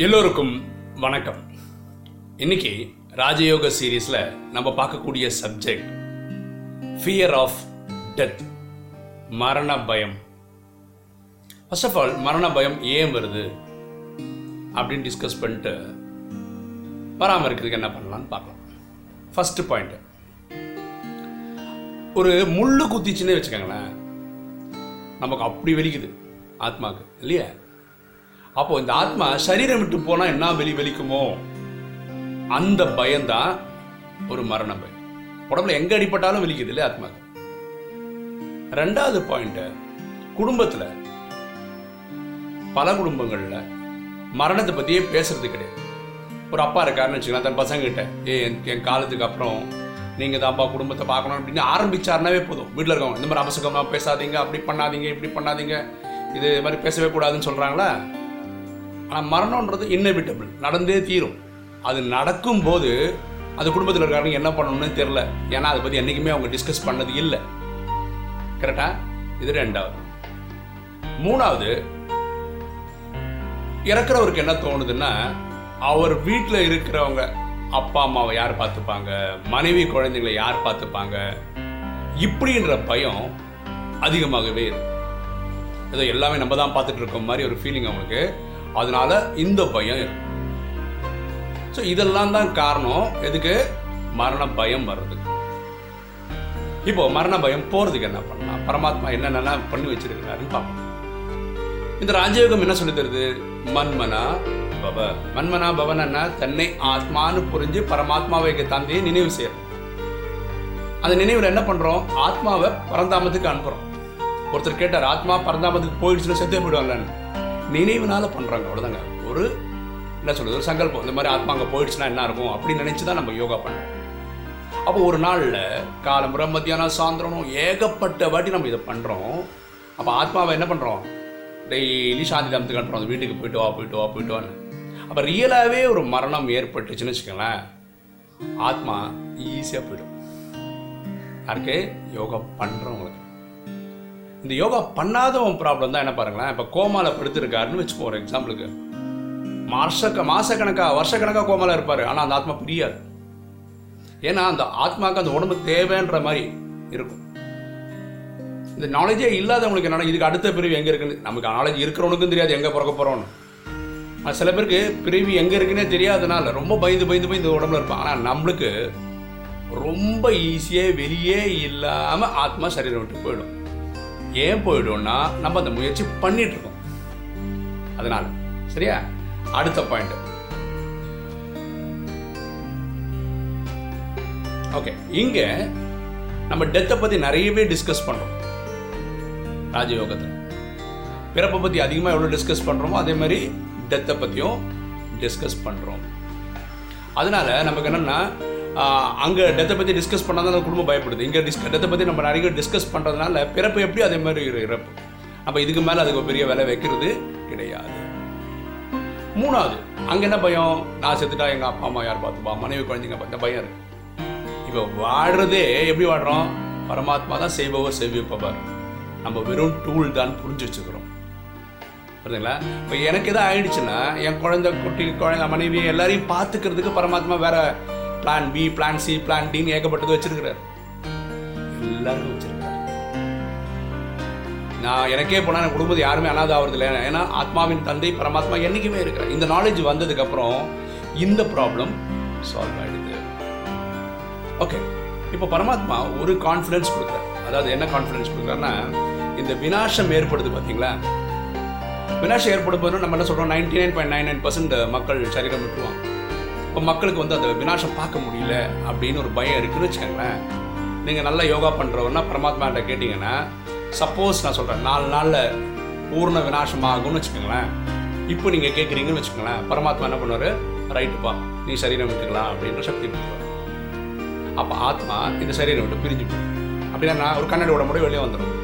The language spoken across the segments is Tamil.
எல்லோருக்கும் வணக்கம். இன்னைக்கு ராஜயோக சீரீஸில் நம்ம பார்க்கக்கூடிய சப்ஜெக்ட் ஃபியர் ஆஃப் டெத் மரண பயம். ஃபர்ஸ்ட் ஆஃப் ஆல் மரண பயம் ஏன் வருது? அப்படின்னு டிஸ்கஸ் பண்ணிட்டு வராமல் இருக்கிறதுக்கு என்ன பண்ணலாம்னு பார்க்கலாம். ஃபர்ஸ்ட் பாயிண்ட் ஒரு முள்ளு குத்திச்சுன்னே வச்சுக்கோங்களேன். நமக்கு அப்படி வலிக்குது ஆத்மாக்கு. இல்லையா? அப்போ இந்த ஆத்மா சரீரம் விட்டு போனா என்ன வெளி வலிக்குமோ அந்த பயம்தான் ஒரு மரண பயம். உடம்புல எங்க அடிப்பட்டாலும் வெளிக்குது இல்லையா ஆத்மா ரெண்டாவது பாயிண்ட் குடும்பத்துல பல குடும்பங்கள்ல மரணத்தை பத்தியே பேசுறது கிடையாது. ஒரு அப்பா இருக்காருன்னு வச்சுக்கலாம் தன் பசங்கிட்ட ஏ என் என் காலத்துக்கு அப்புறம் நீங்க தான்ப்பா குடும்பத்தை பார்க்கணும் அப்படின்னு ஆரம்பிச்சாருனாவே போதும். வீட்டில் இருக்கவங்க இந்த மாதிரி அபசகமா பேசாதீங்க அப்படி பண்ணாதீங்க இப்படி பண்ணாதீங்க இது மாதிரி பேசவே கூடாதுன்னு சொல்றாங்களா? ஆனால் மரணம்ன்றது இன்னெவிட்டபிள் நடந்தே தீரும். அது நடக்கும்போது அந்த குடும்பத்தில் இருக்காருங்க என்ன பண்ணணும்னு தெரில ஏன்னா அதை பற்றி என்றைக்குமே அவங்க டிஸ்கஸ் பண்ணது இல்லை. கரெக்டா இது ரெண்டாவது. மூணாவது இறக்குறவருக்கு என்ன தோணுதுன்னா அவர் வீட்டில் இருக்கிறவங்க அப்பா அம்மாவை யார் பார்த்துப்பாங்க? மனைவி குழந்தைங்களை யார் பார்த்துப்பாங்க? இப்படின்ற பயம் அதிகமாகவே இருக்கு. ஏதோ எல்லாமே நம்ம தான் பார்த்துட்டு இருக்கோம் மாதிரி ஒரு ஃபீலிங் அவங்களுக்கு. அதனால இந்த பயம். ஸோ இதெல்லாம் தான் காரணம். எதுக்கு? மரண பயம் வர்றதுக்கு இப்போ மரண பயம் போறதுக்கு என்ன பண்ணலாம்? பரமாத்மா என்னென்னலாம் பண்ணி வச்சிருக்கிறாருன்னு பார்ப்போம். இந்த ராஜயோகம் என்ன சொல்லி தருது? மன்மனா பவ. மன்மனா பவனா தன்னை ஆத்மான்னு புரிஞ்சு பரமாத்மாவை தந்தையை நினைவு செய்யறோம் அந்த நினைவில் என்ன பண்றோம்? ஆத்மாவை பரந்தாமத்துக்கு அனுப்புறோம். ஒருத்தர் கேட்டார் ஆத்மா பரந்தாமத்துக்கு போயிடுச்சுன்னா செத்தே போயிடுவாங்களான்னு? நினைவுனால பண்ணுறாங்க அவ்வளோதாங்க ஒரு என்ன சொல்கிறது ஒரு சங்கல்பம். இந்த மாதிரி ஆத்மா அங்கே போயிடுச்சுன்னா என்ன இருக்கும் அப்படின்னு நினைச்சு தான் நம்ம யோகா பண்ணுறோம் அப்போ ஒரு நாளில் காலம்புற மத்தியானம் சாயந்தரம் ஏகப்பட்ட வாட்டி நம்ம இதை பண்ணுறோம் அப்போ ஆத்மாவை என்ன பண்ணுறோம் டெய்லி சாந்தி தாமத்துக்கு அனுப்புறோம். அந்த வீட்டுக்கு போயிட்டு வா போயிட்டு வா போயிட்டு வான்னு. அப்போ ரியலாகவே ஒரு மரணம் ஏற்பட்டுச்சுன்னு வச்சுக்கோங்களேன் ஆத்மா ஈஸியாக போயிடும். யாருக்கு? யோகா பண்ணுறவங்களுக்கு இந்த யோகா பண்ணாதவன் ப்ராப்ளம் தான் என்ன பாருங்களேன் இப்போ கோமால படுத்திருக்காருன்னு வச்சுக்கோ ஒரு எக்ஸாம்பிளுக்கு மாசக்க மாசக்கணக்காக வருஷக்கணக்காக கோமால இருப்பார் ஆனால் அந்த ஆத்மா புரியாது. ஏன்னா அந்த ஆத்மாவுக்கு அந்த உடம்பு தேவைன்ற மாதிரி இருக்கும். இந்த நாலேஜே இல்லாதவங்களுக்கு என்னன்னா இதுக்கு அடுத்த பிரிவு எங்கே இருக்குன்னு நமக்கு நாலேஜ் இருக்கிறவனுக்கும் தெரியாது எங்கே பிறக்க போகிறோன்னு சில பேருக்கு பிரிவு எங்கே இருக்குன்னே தெரியாதனால ரொம்ப பயந்து பயந்து பயந்து உடம்புல இருப்பான் ஆனால் நம்மளுக்கு ரொம்ப ஈஸியாக வெளியே இல்லாமல் ஆத்மா சரீரம் விட்டு போயிடும். ஏன் போயிடும்னா நம்ம அந்த முயற்சி பண்ணிட்டு இருக்கோம் அதனால. சரியா? அடுத்த பாயிண்ட் ஓகே இங்க நம்ம டெத்தை பத்தி நிறையவே டிஸ்கஸ் பண்றோம். ராஜயோகத்தில். பிறப்பை பத்தி அதிகமாக எவ்வளோ டிஸ்கஸ் பண்றோமோ அதே மாதிரி டெத்தை பத்தியும் டிஸ்கஸ் பண்றோம். அதனால நமக்கு என்னன்னா அங்க டெத்தை பத்தி டிஸ்கஸ் பண்ணாதான் தான் குடும்பம் பயப்படுது. இங்க டிஸ்க டெத்தை பத்தி நம்ம நிறைய டிஸ்கஸ் பண்ணுறதுனால பிறப்பு எப்படி அதே மாதிரி இறப்பு. நம்ம இதுக்கு மேல அதுக்கு பெரிய விலை வைக்கிறது கிடையாது. மூணாவது அங்க என்ன பயம்? நான் செத்துட்டா எங்க அப்பா அம்மா யார் பார்த்துப்பா? மனைவி குழந்தைங்க பார்த்த பயம் இருக்கு. இப்போ வாடுறதே எப்படி வாடுறோம்? பரமாத்மா தான் செய்பவர் செய்விப்பவர். நம்ம வெறும் டூல் தான் புரிஞ்சு வச்சுக்கிறோம். புரியுதுங்களா? இப்போ எனக்கு எதாவது ஆயிடுச்சுன்னா என் குழந்தை குட்டி குழந்தை மனைவி எல்லாரையும் பார்த்துக்கிறதுக்கு பரமாத்மா வேற plan B plan C plan டின்னு ஏகப்பட்டது வச்சிருக்கிறார். எல்லாரும் வச்சிருக்கிறார் நான் எனக்கே போனால் என் குடும்பத்தை யாருமே அனாதை ஆகிறது இல்லை ஏன்னா ஆத்மாவின் தந்தை பரமாத்மா என்னைக்குமே இருக்கிறார். இந்த நாலேஜ் வந்ததுக்கு அப்புறம் இந்த ப்ராப்ளம் சால்வ் ஆகிடுது ஓகே இப்போ பரமாத்மா ஒரு கான்ஃபிடன்ஸ் கொடுக்குறார். அதாவது என்ன கான்ஃபிடன்ஸ் கொடுக்குறாருன்னா இந்த வினாசம் ஏற்படுது பார்த்தீங்களா? வினாசம் ஏற்படும் போது நம்ம என்ன சொல்கிறோம் ninety nine point nine nine percent மக்கள் சரீரம் விட்டுருவாங்க. இப்போ மக்களுக்கு வந்து அந்த வினாசம் பார்க்க முடியல அப்படின்னு ஒரு பயம் இருக்குன்னு வச்சுக்கோங்களேன். நீங்கள் நல்லா யோகா பண்ணுறவன்னா பரமாத்மாட்ட கேட்டிங்கன்னா சப்போஸ் நான் சொல்கிறேன் நாலு நாளில் பூர்ண வினாசம் ஆகும்னு வச்சுக்கோங்களேன். இப்போ நீங்கள் கேட்குறீங்கன்னு வச்சுக்கோங்களேன் பரமாத்மா என்ன பண்ணுவார்? ரைட்டுப்பா நீ சரீரம் விட்டுக்கலாம் அப்படின்ற சக்தி கொடுப்பார். அப்போ ஆத்மா இந்த சரீரம் விட்டு பிரிஞ்சு போகும் அப்படின்னா ஒரு கண்ணாடி உடம்போட வெளியே வந்துடும்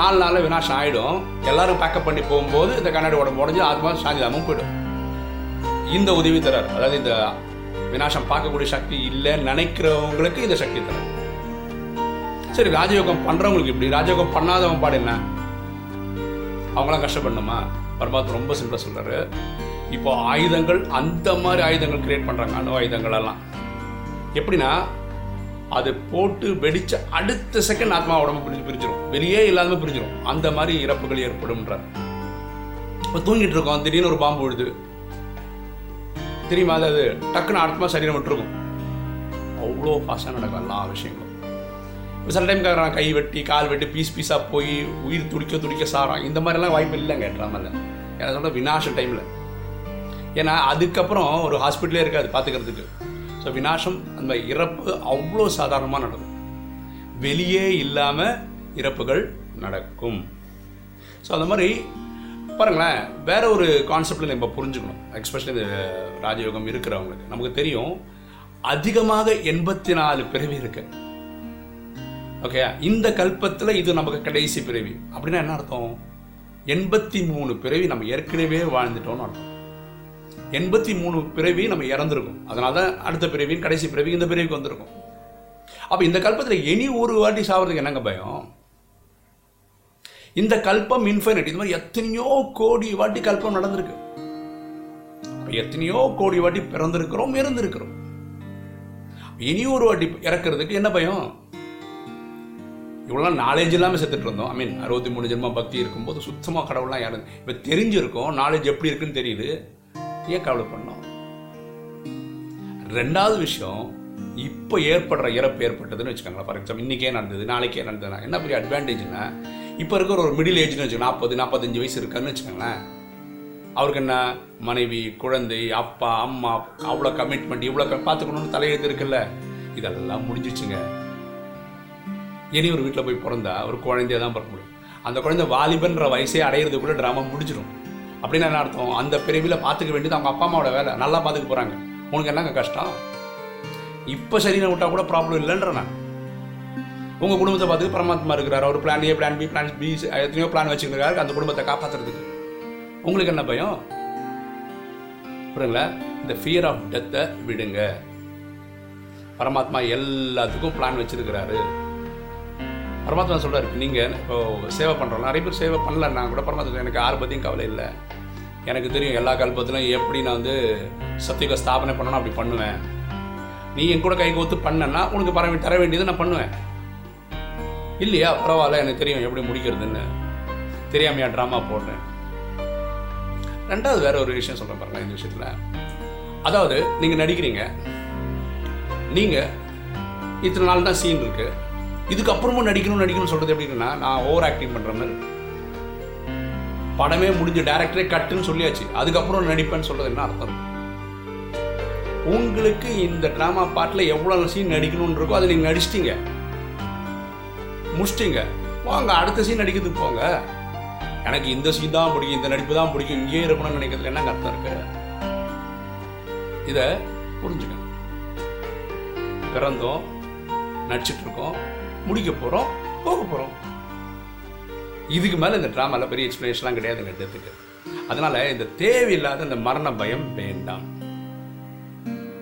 நாலு நாளில் வினாசம் ஆகிடும் எல்லாரும் பேக்கப் பண்ணி போகும்போது இந்த கண்ணாடி உடம்பு உடஞ்சி ஆத்மா சாந்திதாமும் போயிடும். இந்த உதவி தரார் அதாவது இந்த விநாசம் பார்க்கக்கூடிய சக்தி இல்லைன்னு நினைக்கிறவங்களுக்கு இந்த சக்தி தரார் சரி ராஜயோகம் பண்றவங்களுக்கு இப்படி ராஜயோகம் பண்ணாதவன் பாடு என்ன? அவங்களாம் கஷ்டப்படணுமா? பரமாத்மா ரொம்ப சிம்பிளா சொல்றாரு. இப்போ ஆயுதங்கள் அந்த மாதிரி ஆயுதங்கள் கிரியேட் பண்ணுறாங்க அணு ஆயுதங்கள் எல்லாம். எப்படின்னா அது போட்டு வெடிச்ச அடுத்த செகண்ட் ஆத்மா உடம்பு பிரிஞ்சு பிரிஞ்சிடும் வெளியே இல்லாம பிரிஞ்சிடும் அந்த மாதிரி இறப்புகள் ஏற்படும்ன்றார். இப்போ தூங்கிட்டு இருக்கோம் திடீர்னு ஒரு பாம்பு விழுது. தெரியுமா அது? அது டக்குன்னு ஆத்மா சரீரம் விட்டுருக்கும். அவ்வளோ ஃபாஸ்ட்டாக நடக்கும் எல்லா விஷயங்களும். இப்போ சில டைம் கேட்குறான் கை வெட்டி கால் வெட்டி பீஸ் பீஸாக போய் உயிர் துடிக்க துடிக்க சாராம் இந்த மாதிரிலாம் வாய்ப்பு இல்லைங்க ட்ராமாவில் எனக்கு சொல்ல வினாச டைமில் ஏன்னா அதுக்கப்புறம் ஒரு ஹாஸ்பிட்டலே இருக்காது பார்த்துக்கிறதுக்கு ஸோ வினாசம் அந்த இறப்பு அவ்வளோ சாதாரணமாக நடக்கும். வெளியே இல்லாமல் இறப்புகள் நடக்கும். ஸோ அந்த மாதிரி பாருங்களேன் வேற ஒரு கான்செப்டில் நம்ம புரிஞ்சுக்கணும். எக்ஸ்பெஷலி இந்த ராஜயோகம் இருக்கிறவங்களுக்கு. நமக்கு தெரியும் அதிகமாக எண்பத்தி நாலு பிறவி இருக்கு. ஓகே இந்த கல்பத்தில் இது நமக்கு கடைசி பிறவி. அப்படின்னா என்ன அர்த்தம்? எண்பத்தி மூணு பிறவி நம்ம ஏற்கனவே வாழ்ந்துட்டோம்னு அர்த்தம். எண்பத்தி மூணு பிறவி நம்ம இறந்துருக்கும். அதனால தான் அடுத்த பிறவியின் கடைசி பிறவி இந்த பிறவிக்கு வந்திருக்கும். அப்போ இந்த கல்பத்தில் இனி ஒரு வாட்டி சாவறதுக்கு என்னங்க பயம்? இந்த கல்பம் இன்ஃபைனட் இது மாதிரி எத்தனையோ கோடி வாட்டி கல்பம் நடந்திருக்கு. எத்தனையோ கோடி வாட்டி பிறந்திருக்கிறோம் இருந்திருக்கிறோம். இனி ஒரு வாட்டி இறக்குறதுக்கு என்ன பயம்? இவ்வளோ நாலேஜ் இல்லாமல் செத்துட்டு இருந்தோம். ஐ மீன் அறுபத்தி மூணு ஜென்மம் பக்தி இருக்கும்போது சுத்தமாக கடவுள்லாம் யாரும் இப்போ தெரிஞ்சிருக்கோம் நாலேஜ் எப்படி இருக்குன்னு தெரியுது. ஏன் கவலை பண்ணோம்? ரெண்டாவது விஷயம் இப்போ ஏற்படுற இறப்பு ஏற்பட்டதுன்னு வச்சுக்கோங்களேன். ஃபார் எக்ஸாம்பிள் இன்றைக்கே நடந்தது நாளைக்கே நடந்ததுன்னா என்ன பெரிய அட்வான்டேஜ்னா இப்போ இருக்கிற ஒரு மிடில் ஏஜ்னு வச்சுக்கோங்க நாற்பது நாற்பத்தஞ்சு வயசு இருக்கான்னு வச்சுக்கோங்களேன். அவருக்கு என்ன? மனைவி குழந்தை அப்பா அம்மா அவ்வளோ கமிட்மெண்ட் இவ்வளோ பார்த்துக்கணும்னு தலையெழுத்து இருக்குல்ல? இதெல்லாம் முடிஞ்சிச்சுங்க. இனி ஒரு வீட்டில் போய் பிறந்தா ஒரு குழந்தைய தான் பிறக்க முடியும். அந்த குழந்தை வாலிபன்ற வயசே அடையிறதுக்குள்ள ட்ராமா முடிஞ்சிடும். அப்படின்னு என்ன அர்த்தம்? அந்த பிரிவில் பார்த்துக்க வேண்டியது அவங்க அப்பா அம்மாவோட வேலை. நல்லா பார்த்துக்க போகிறாங்க உனக்கு என்னங்க கஷ்டம்? இப்போ சரின்னு விட்டா கூட ப்ராப்ளம் இல்லைன்ற நான். உங்கள் குடும்பத்தை பார்த்து பரமாத்மா இருக்கிறார். அவர் plan A plan B plan B எத்தனையோ பிளான் வச்சுருக்காரு அந்த குடும்பத்தை காப்பாற்றுறதுக்கு உங்களுக்கு என்ன பயம்? புரியுங்களா இந்த ஃபியர் ஆஃப் டெத்தை விடுங்க. பரமாத்மா எல்லாத்துக்கும் பிளான் வச்சிருக்கிறாரு. பரமாத்மா சொல்கிறார் நீங்கள் இப்போ சேவை பண்ணுறோம் நிறைய பேர் சேவை பண்ணலன்னா கூட பரமாத்மா எனக்கு யாரை பற்றியும் கவலை இல்லை. எனக்கு தெரியும் எல்லா கல்பத்திலும் எப்படி நான் வந்து சத்தியுக ஸ்தாபனை பண்ணணும் அப்படி பண்ணுவேன். நீ என் கூட கை கோத்து பண்ணனா உனக்கு பரவ தர வேண்டியது நான் பண்ணுவேன். இல்லையா? பரவாயில்ல எனக்கு தெரியும். எப்படி முடிக்கிறதுன்னு. தெரியாமையா ட்ராமா போடுறேன். ரெண்டாவது வேற ஒரு விஷயம் சொல்ல பாருங்க இந்த விஷயத்தில். அதாவது நீங்கள் நடிக்கிறீங்க. நீங்கள் இத்தனை நாள் தான் சீன் இருக்கு. இதுக்கப்புறமும் நடிக்கணும் நடிக்கணும்னு சொல்கிறது எப்படின்னா நான் ஓவர் ஆக்டிங் பண்ணுற மாதிரி படமே முடிஞ்சு டேரக்டரே கட்டுன்னு சொல்லியாச்சு. அதுக்கப்புறம் நடிப்பேன்னு சொல்றது என்ன அர்த்தம்? உங்களுக்கு இந்த ட்ராமா பாட்டில் எவ்வளோ சீன் நடிக்கணும்னு இருக்கோ அதை நீங்கள் நடிச்சிட்டீங்க. முடிச்சிட்டிங்க. வாங்க அடுத்த சீன் நடிக்கிறதுக்கு போங்க. எனக்கு இந்த சீன் தான் பிடிக்கும் இந்த நடிப்பு தான் பிடிக்கும் இங்கேயே இருக்கணும்னு நினைக்கிறதுல என்ன அர்த்தம் இருக்கு? இதை புரிஞ்சுக்கணும். பிறந்தோம் நடிச்சிட்டு இருக்கோம் முடிக்க போகிறோம் போக போகிறோம் இதுக்கு மேலே இந்த ட்ராமாவில் பெரிய எக்ஸ்பிளனேஷன்லாம் கிடையாதுங்க டெத்துக்கு அதனால இந்த தேவையில்லாத இந்த மரண பயம் வேண்டாம்.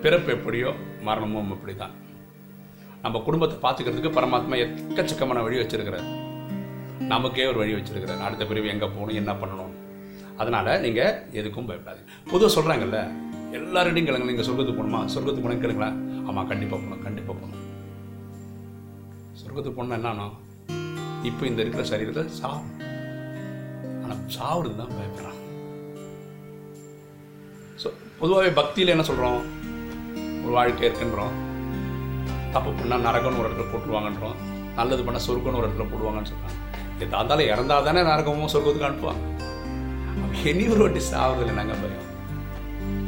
பிறப்பு எப்படியோ மரணமும் அப்படிதான் நம்ம குடும்பத்தை பார்த்துக்கிறதுக்கு பரமாத்மா எக்கச்சக்கமான வழி வச்சிருக்கிறார். நமக்கே ஒரு வழி வச்சிருக்கிறார். அடுத்த பிரிவு எங்கே போகணும் என்ன பண்ணணும்? அதனால் நீங்கள் எதுக்கும் பயப்படாதீங்க. பொதுவாக சொல்கிறாங்கல்ல எல்லாருடையும் கேளுங்க. நீங்கள் சொர்க்கத்துக்கு போகணுமா? சொர்க்கத்துக்கு போனால் கேளுங்களா? ஆமாம் கண்டிப்பாக போகணும் கண்டிப்பாக போகணும். சொர்க்கத்துக்கு போனால் என்னன்னா இப்போ இந்த இருக்கிற சரீரத்தில் சாவும் ஆனால் சாவுறது தான் பயப்படுறான். ஸோ பொதுவாகவே பக்தியில் என்ன சொல்கிறோம் ஒரு வாழ்க்கை இருக்குன்றோம். தப்பு பண்ணால் நரகம்னு ஒரு இடத்துல போட்டுருவாங்கன்றோம். நல்லது பண்ணால் சொர்க்கம்னு ஒரு இடத்துல போடுவாங்கன்னு சொல்கிறாங்க எதா இருந்தாலும் இறந்தால் தானே நரகமும் சொர்க்கத்துக்கு அனுப்புவாங்க. அப்ப இனி ஒரு வாட்டி சாவுறதுல நாங்கள் பயம்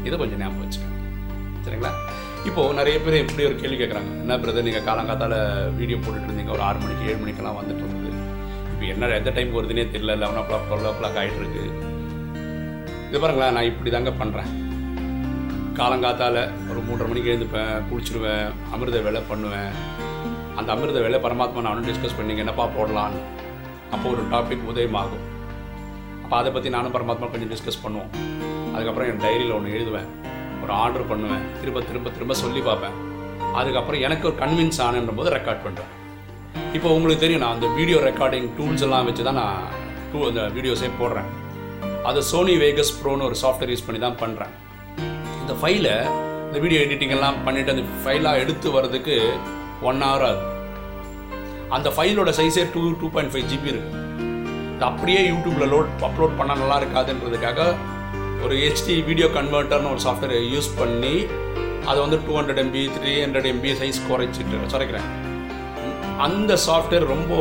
இதை கொஞ்சம் ஞாபகம் வச்சுக்கோங்க. சரிங்களா? இப்போ நிறைய பேர் இப்படி ஒரு கேள்வி கேட்குறாங்க என்ன பிரதர் நீங்கள் காலங்காத்தால் வீடியோ போட்டுட்டு இருந்தீங்க. ஒரு ஆறு மணிக்கு ஏழு மணிக்கெல்லாம் வந்துட்டு இருந்தது. இப்போ என்ன எந்த டைம் வருதுன்னே தெரியல. Eleven o'clock twelve o'clock ஆகிட்டு இருக்கு. இது பாருங்களா நான் இப்படி தாங்க பண்ணுறேன் காலங்காத்தால ஒரு மூன்றரை மணிக்கு எழுந்துப்பேன் குளிச்சிடுவேன் அமிர்த வேலை பண்ணுவேன். அந்த அமிர்த வேலை பரமாத்மா நானும் டிஸ்கஸ் பண்ணிங்க என்னப்பா போடலான்னு. அப்போ ஒரு டாபிக் உதயமாகும். அப்போ அதை பற்றி நானும் பரமாத்மா கொஞ்சம் டிஸ்கஸ் பண்ணுவோம். அதுக்கப்புறம் என் டைரியில் ஒன்று எழுதுவேன். ஒரு ஆர்டர் பண்ணுவேன். திரும்ப திரும்ப திரும்ப சொல்லி பார்ப்பேன். அதுக்கப்புறம் எனக்கு ஒரு கன்வின்ஸ் ஆனன்ற போது ரெக்கார்ட் பண்ணுறேன் இப்போ உங்களுக்கு தெரியும் நான் அந்த வீடியோ ரெக்கார்டிங் டூல்ஸ் எல்லாம் வச்சு தான் நான் டூ அந்த வீடியோஸே போடுறேன். அது சோனி வேகஸ் ப்ரோன்னு ஒரு சாஃப்ட்வேர் யூஸ் பண்ணி தான் பண்ணுறேன் இந்த ஃபைலை இந்த வீடியோ எடிட்டிங் எல்லாம் பண்ணிவிட்டு அந்த ஃபைலாக எடுத்து வர்றதுக்கு ஒன் ஹவர் ஆகுது. அந்த ஃபைலோட சைஸே two two point five GB இருக்குது இது அப்படியே யூடியூப்பில் லோட் அப்லோட் பண்ணால் நல்லா இருக்காதுன்றதுக்காக ஒரு ஹெச்டி வீடியோ கன்வெர்ட்டர்னு ஒரு சாஃப்ட்வேர் யூஸ் பண்ணி அதை வந்து two hundred MB three hundred MB size குறைச்சிட்டு குறைக்கிறேன். அந்த சாஃப்ட்வேர் ரொம்ப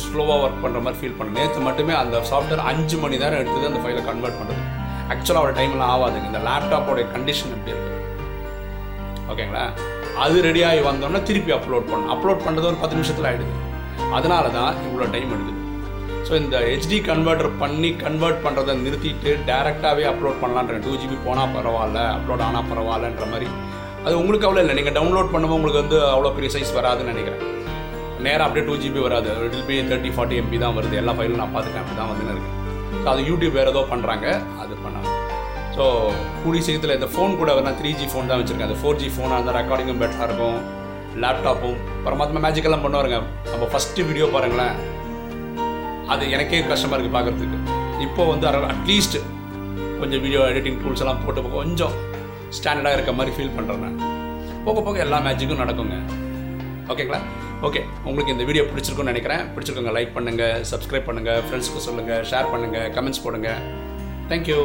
ஸ்லோவாக ஒர்க் பண்ணுற மாதிரி ஃபீல் பண்ணேன் நேற்று மட்டுமே அந்த சாஃப்ட்வேர் அஞ்சு மணி நேரம் எடுத்தது அந்த ஃபைலை கன்வெர்ட் பண்ணுறது ஆக்சுவலாக ஒரு டைம்லாம் ஆகாதுங்க இந்த லேப்டாப்போட கண்டிஷன் எப்படி இருக்குது ஓகேங்களா அது ரெடியாகி வந்தோடனே திருப்பி அப்லோட் பண்ணணும். அப்லோட் பண்ணுறது ஒரு பத்து நிமிஷத்தில் ஆகிடுது அதனால தான் இவ்வளோ டைம் எடுக்குது. ஸோ இந்த ஹெச்டி கன்வெர்டர் பண்ணி கன்வெர்ட் பண்ணுறதை நிறுத்திட்டு டேரெக்டாகவே அப்லோட் பண்ணலான்ற டூ ஜிபி போனால் பரவாயில்ல அப்லோட் ஆனால் பரவாயில்லன்ற மாதிரி. அது உங்களுக்கு அவ்வளோ இல்லை. நீங்கள் டவுன்லோட் பண்ணும்போது உங்களுக்கு வந்து அவ்வளோ பெரிய சைஸ் வராதுன்னு நினைக்கிறேன். நேராக அப்படியே டூ ஜிபி வராது. It be thirty forty MB தான் வருது. எல்லா ஃபைலும் நான் பார்த்துட்டேன். அப்படி தான் வந்துன்னு இருக்கேன் ஸோ அது யூடியூப் வேறு ஏதோ பண்ணுறாங்க அது பண்ணாங்க ஸோ கூடிய சீக்கிரத்தில் இந்த ஃபோன் கூட நான் த்ரீ ஜி ஃபோன் தான் வச்சுருக்கேன் அந்த ஃபோர் ஜி ஃபோனாக இருந்தால் ரெக்கார்டிங்கும் பெட்டராக இருக்கும் லேப்டாப்பும் பரமாத்மா மேஜிக்கெல்லாம் பண்ணுவாருங்க. நம்ம ஃபஸ்ட்டு வீடியோ பாருங்களேன். அது எனக்கே கஷ்டமாக இருக்குது பார்க்குறதுக்கு இப்போ வந்து அட்லீஸ்ட் கொஞ்சம் வீடியோ எடிட்டிங் டூல்ஸ் எல்லாம் போட்டு கொஞ்சம் ஸ்டாண்டர்டாக இருக்க மாதிரி ஃபீல் பண்ணுறேன் போக போக எல்லா மேஜிக்கும் நடக்குங்க. ஓகேங்களா ஓகே உங்களுக்கு இந்த வீடியோ பிடிச்சிருக்குன்னு நினைக்கிறேன். பிடிச்சிருக்கோங்க லைக் பண்ணுங்கள் சப்ஸ்கிரைப் பண்ணுங்கள் ஃப்ரெண்ட்ஸுக்கு சொல்லுங்கள் ஷேர் பண்ணுங்கள் கமெண்ட்ஸ் போடுங்கள் தேங்க்யூ